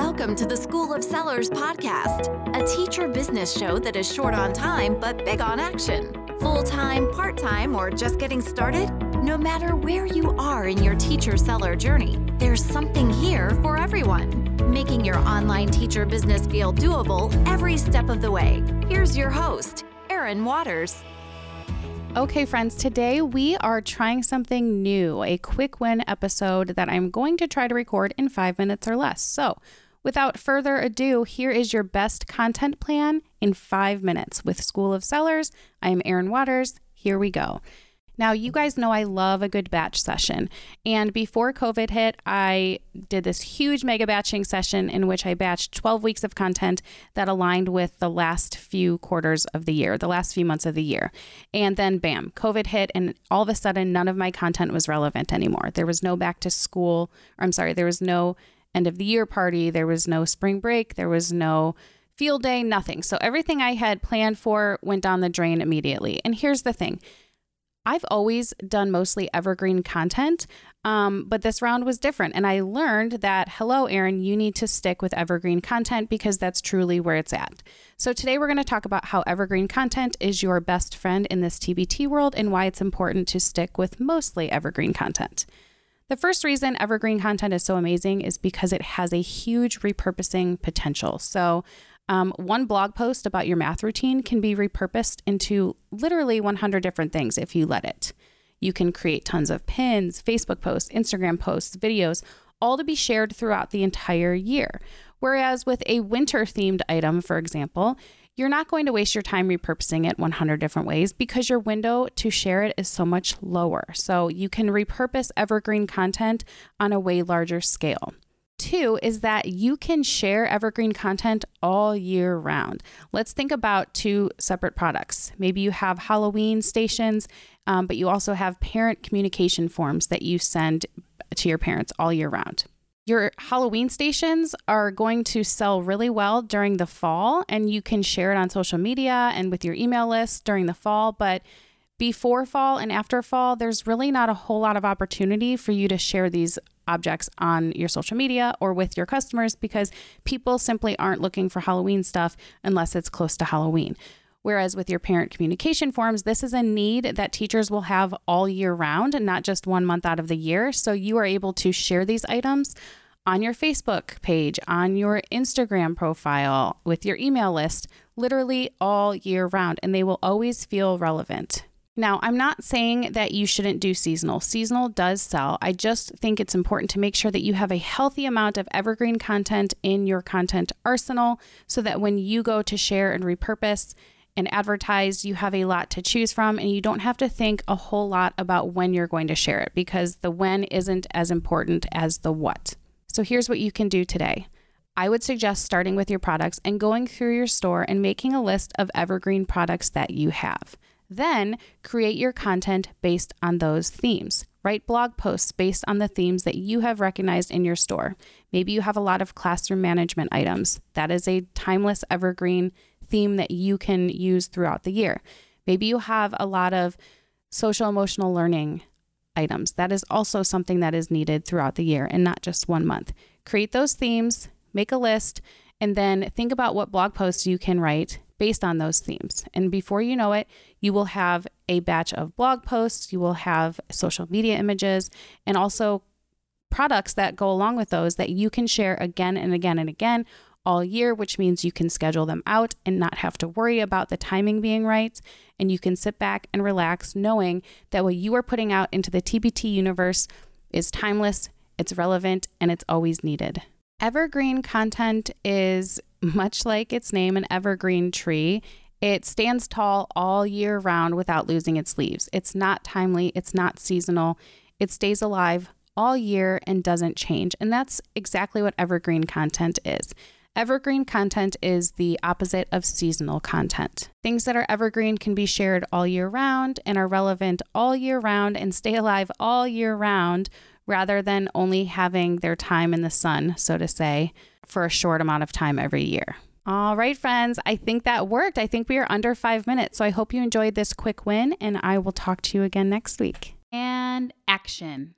Welcome to the School of Sellers podcast, a teacher business show that is short on time but big on action. Full time, part time, or just getting started? No matter where you are in your teacher seller journey, there's something here for everyone, making your online teacher business feel doable every step of the way. Here's your host, Erin Waters. Okay, friends, today we are trying something new, a quick win episode that I'm going to try to record in five minutes or less. So, without further ado, here is your best content plan in five minutes with School of Sellers. I am Erin Waters. Here we go. Now, you guys know I love a good batch session. And before COVID hit, I did this huge mega batching session in which I batched 12 weeks of content that aligned with the last few quarters of the year, the last few months of the year. And then, bam, COVID hit, and all of a sudden, none of my content was relevant anymore. There was no back to school, or I'm sorry, there was no end of the year party, there was no spring break, there was no field day, nothing. So everything I had planned for went down the drain immediately. And here's the thing I've always done mostly evergreen content, um, but this round was different. And I learned that, hello, Erin, you need to stick with evergreen content because that's truly where it's at. So today we're going to talk about how evergreen content is your best friend in this TPT world and why it's important to stick with mostly evergreen content. The first reason evergreen content is so amazing is because it has a huge repurposing potential. So, um, one blog post about your math routine can be repurposed into literally 100 different things if you let it. You can create tons of pins, Facebook posts, Instagram posts, videos, all to be shared throughout the entire year. Whereas with a winter themed item, for example, you're not going to waste your time repurposing it 100 different ways because your window to share it is so much lower. So you can repurpose evergreen content on a way larger scale. Two is that you can share evergreen content all year round. Let's think about two separate products. Maybe you have Halloween stations, um, but you also have parent communication forms that you send to your parents all year round. Your Halloween stations are going to sell really well during the fall, and you can share it on social media and with your email list during the fall. But before fall and after fall, there's really not a whole lot of opportunity for you to share these objects on your social media or with your customers because people simply aren't looking for Halloween stuff unless it's close to Halloween. Whereas with your parent communication forms, this is a need that teachers will have all year round and not just one month out of the year. So you are able to share these items on your Facebook page, on your Instagram profile, with your email list, literally all year round, and they will always feel relevant. Now, I'm not saying that you shouldn't do seasonal. Seasonal does sell. I just think it's important to make sure that you have a healthy amount of evergreen content in your content arsenal so that when you go to share and repurpose and advertise, you have a lot to choose from and you don't have to think a whole lot about when you're going to share it because the when isn't as important as the what. So here's what you can do today. I would suggest starting with your products and going through your store and making a list of evergreen products that you have. Then create your content based on those themes. Write blog posts based on the themes that you have recognized in your store. Maybe you have a lot of classroom management items. That is a timeless, evergreen theme that you can use throughout the year. Maybe you have a lot of social emotional learning items. That is also something that is needed throughout the year and not just one month. Create those themes, make a list, and then think about what blog posts you can write based on those themes. And before you know it, you will have a batch of blog posts, you will have social media images, and also products that go along with those that you can share again and again and again all year, which means you can schedule them out and not have to worry about the timing being right. And you can sit back and relax knowing that what you are putting out into the TPT universe is timeless, it's relevant, and it's always needed. Evergreen content is much like its name, an evergreen tree. It stands tall all year round without losing its leaves. It's not timely, it's not seasonal, it stays alive all year and doesn't change. And that's exactly what evergreen content is. Evergreen content is the opposite of seasonal content. Things that are evergreen can be shared all year round and are relevant all year round and stay alive all year round rather than only having their time in the sun, so to say, for a short amount of time every year. All right, friends, I think that worked. I think we are under five minutes. So I hope you enjoyed this quick win, and I will talk to you again next week. And action.